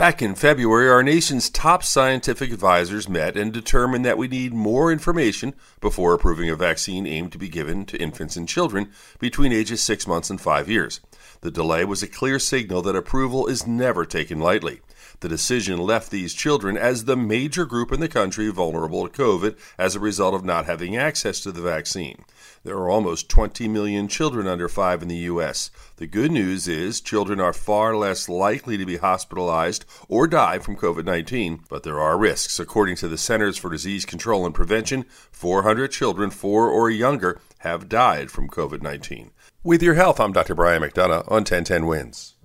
Back in February, our nation's top scientific advisors met and determined that we need more information before approving a vaccine aimed to be given to infants and children between ages 6 months and 5 years. The delay was a clear signal that approval is never taken lightly. The decision left these children as the major group in the country vulnerable to COVID as a result of not having access to the vaccine. There are almost 20 million children under 5 in the U.S. The good news is children are far less likely to be hospitalized or die from COVID 19, but there are risks. According to the Centers for Disease Control and Prevention, 400 children 4 or younger have died from COVID 19. With your health, I'm Dr. Brian McDonough on 1010 Wins.